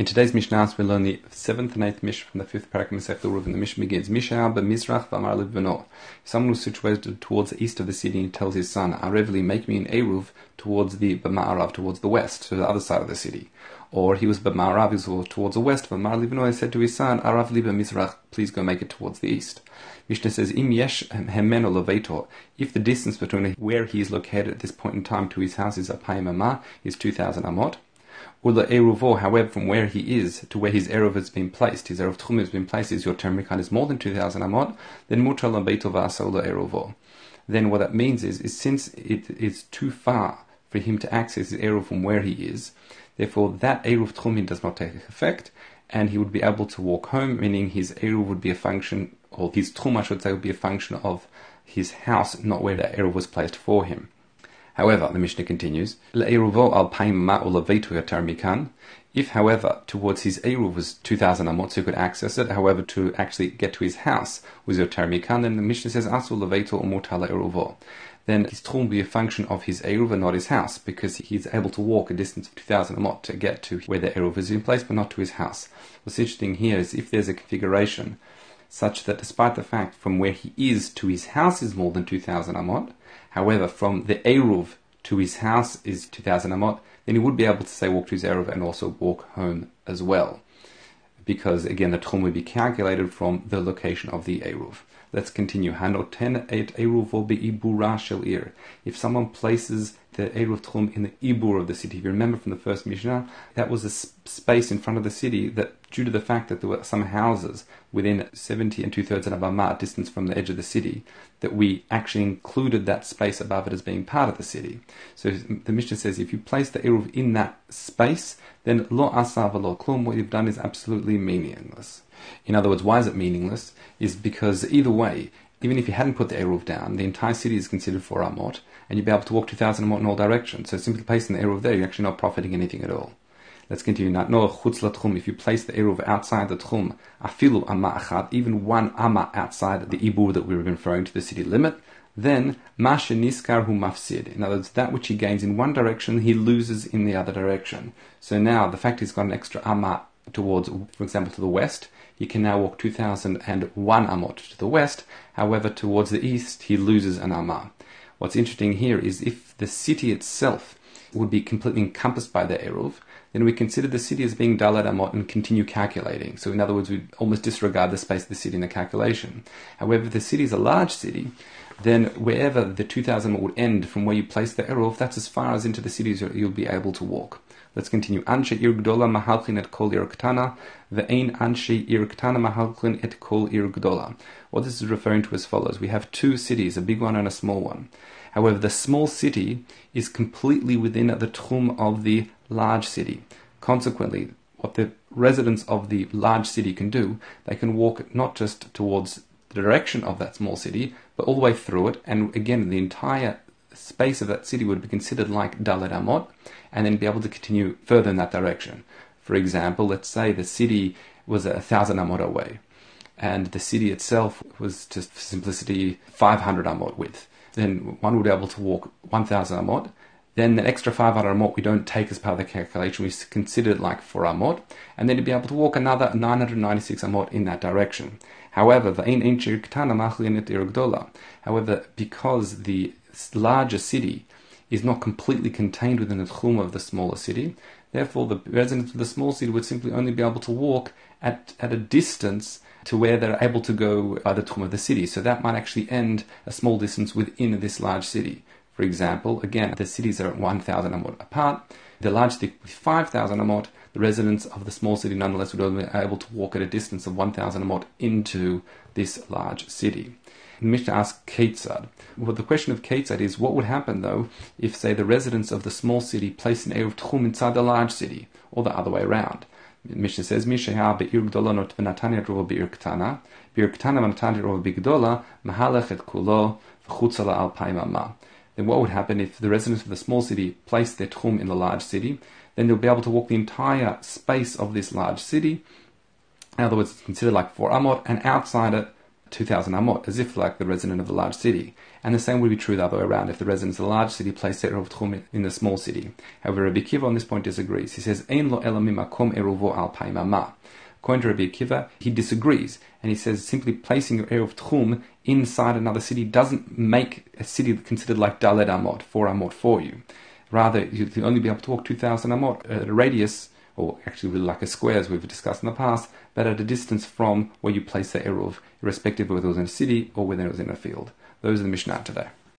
In today's Mishnah, we learn the seventh and eighth Mishnah from the fifth paragraph of the and the Mishnah begins, Mishnah b'mizrach v'amar If Someone who's situated towards the east of the city and tells his son, Arevli, make me an Eruv towards the b'ma'arav, towards the west, to the other side of the city. Or he was b'ma'arav, he was towards the west, v'amar livno, said to his son, Arav li b'mizrach, please go make it towards the east. Mishnah says, Im yesh hemeno if the distance between where he is located at this point in time to his house is apayim amah, is 2,000 amot, Ula Eruvo, however, from where he is to where his Eruv has been placed, his Eruv Tchum has been placed, is yoter mikan is more than 2,000 amot, then Mutra Labeito Vasa Ula Eruvo. Then what that means is, is since it is too far for him to access his Eruv from where he is, therefore that Eruv Tchumin does not take effect, and he would be able to walk home, meaning his Eruv would be a function, or his Tchum, I should say, would be a function of his house, not where the Eruv was placed for him. However, the Mishnah continues, if, however, towards his Eruv was 2,000 amot, so he could access it, however, to actually get to his house was yoter mikan, then the Mishnah says, Asul leveto umutala eruvo. Then his tchum will be a function of his Eruv and not his house, because he's able to walk a distance of 2,000 amot to get to where the Eruv is in place, but not to his house. What's interesting here is if there's a configuration such that despite the fact from where he is to his house is more than 2,000 amot, However, from the Eruv to his house is 2000 amot, then he would be able to say walk to his Eruv and also walk home as well. Because again, the Tchum would be calculated from the location of the Eruv. Let's continue. Hanoten et Eruv ibura shel ir. If someone places the Eruv Tchum in the Ibur of the city, if you remember from the first Mishnah, that was a space in front of the city that due to the fact that there were some houses within 70 and two thirds of a distance from the edge of the city, that we actually included that space above it as being part of the city. So the Mishnah says if you place the Eruv in that space, then lo asav lo klum, what you've done is absolutely meaningless. In other words, why is it meaningless? Is because either way, even if you hadn't put the Eruv down, the entire city is considered for Amot, and you'd be able to walk 2,000 Amot in all directions. So simply placing the Eruv there, you're actually not profiting anything at all. Let's continue. No chutz tchum. If you place the eruv outside the tchum, afilu amma achad, even one amma outside the ibur that we were referring to the city limit, then masha niskar hu mafsid. In other words, that which he gains in one direction, he loses in the other direction. So now the fact he's got an extra amma towards, for example, to the west, he can now walk 2001 amot to the west. However, towards the east, he loses an amma. What's interesting here is if the city itself would be completely encompassed by the eruv, then we consider the city as being Dalet Amot and continue calculating. So in other words, we almost disregard the space of the city in the calculation. However, if the city is a large city, then wherever the 2000 would end from where you place the Eruv, that's as far as into the cities you'll be able to walk. Let's continue. Anshe ir gdola mahalchin et kol ir ktana, ve'ein anshe ir ktana mahalchin et kol ir gdola. What this is referring to as follows. We have two cities, a big one and a small one. However, the small city is completely within the tchum of the large city. Consequently, what the residents of the large city can do, they can walk not just towards the direction of that small city, but all the way through it, and again, the entire space of that city would be considered like Dalet Amot, and then be able to continue further in that direction. For example, let's say the city was a thousand Amot away, and the city itself was just for simplicity 500 Amot width. Then one would be able to walk 1000 Amot, then the extra 500 amot we don't take as part of the calculation, we consider it like 4 amot, and then to be able to walk another 996 amot in that direction. However, er However, because the larger city is not completely contained within the tchum of the smaller city, therefore the residents of the small city would simply only be able to walk at, at a distance to where they're able to go by the tchum of the city. So that might actually end a small distance within this large city. For example, again, the cities are at 1,000 amot apart. The large city with 5,000 amot, the residents of the small city nonetheless would be able to walk at a distance of 1,000 amot into this large city. Mishnah asks Ketzad. Well, the question of Ketzad is what would happen though if, say, the residents of the small city place an Eruv Tchum inside the large city, or the other way around? Mishnah says, Misheha be'ir gdola not v'natanya rova be'ir ktana, be'ir ktana v'natanya rova be'gdola, mahalech et kulo, v'chutzala al paimama then what would happen if the residents of the small city placed their tchum in the large city? Then you'll be able to walk the entire space of this large city. In other words, it's considered like four amot, and outside it, 2,000 amot, as if like the resident of the large city. And the same would be true the other way around if the residents of the large city place their Eruv Tchum in the small city. However, Rabbi Akiva on this point disagrees. He says, Ein lo elamimakom eruvo al paimama. According to Rabbi Akiva, he disagrees, and he says simply placing your Eruv Tchum inside another city doesn't make a city considered like Daled Amot, 4 Amot for you. Rather, you'd only be able to walk 2,000 Amot uh, at a radius, or actually really like a square as we've discussed in the past, but at a distance from where you place the Eruv, irrespective of whether it was in a city or whether it was in a field. Those are the Mishnah today.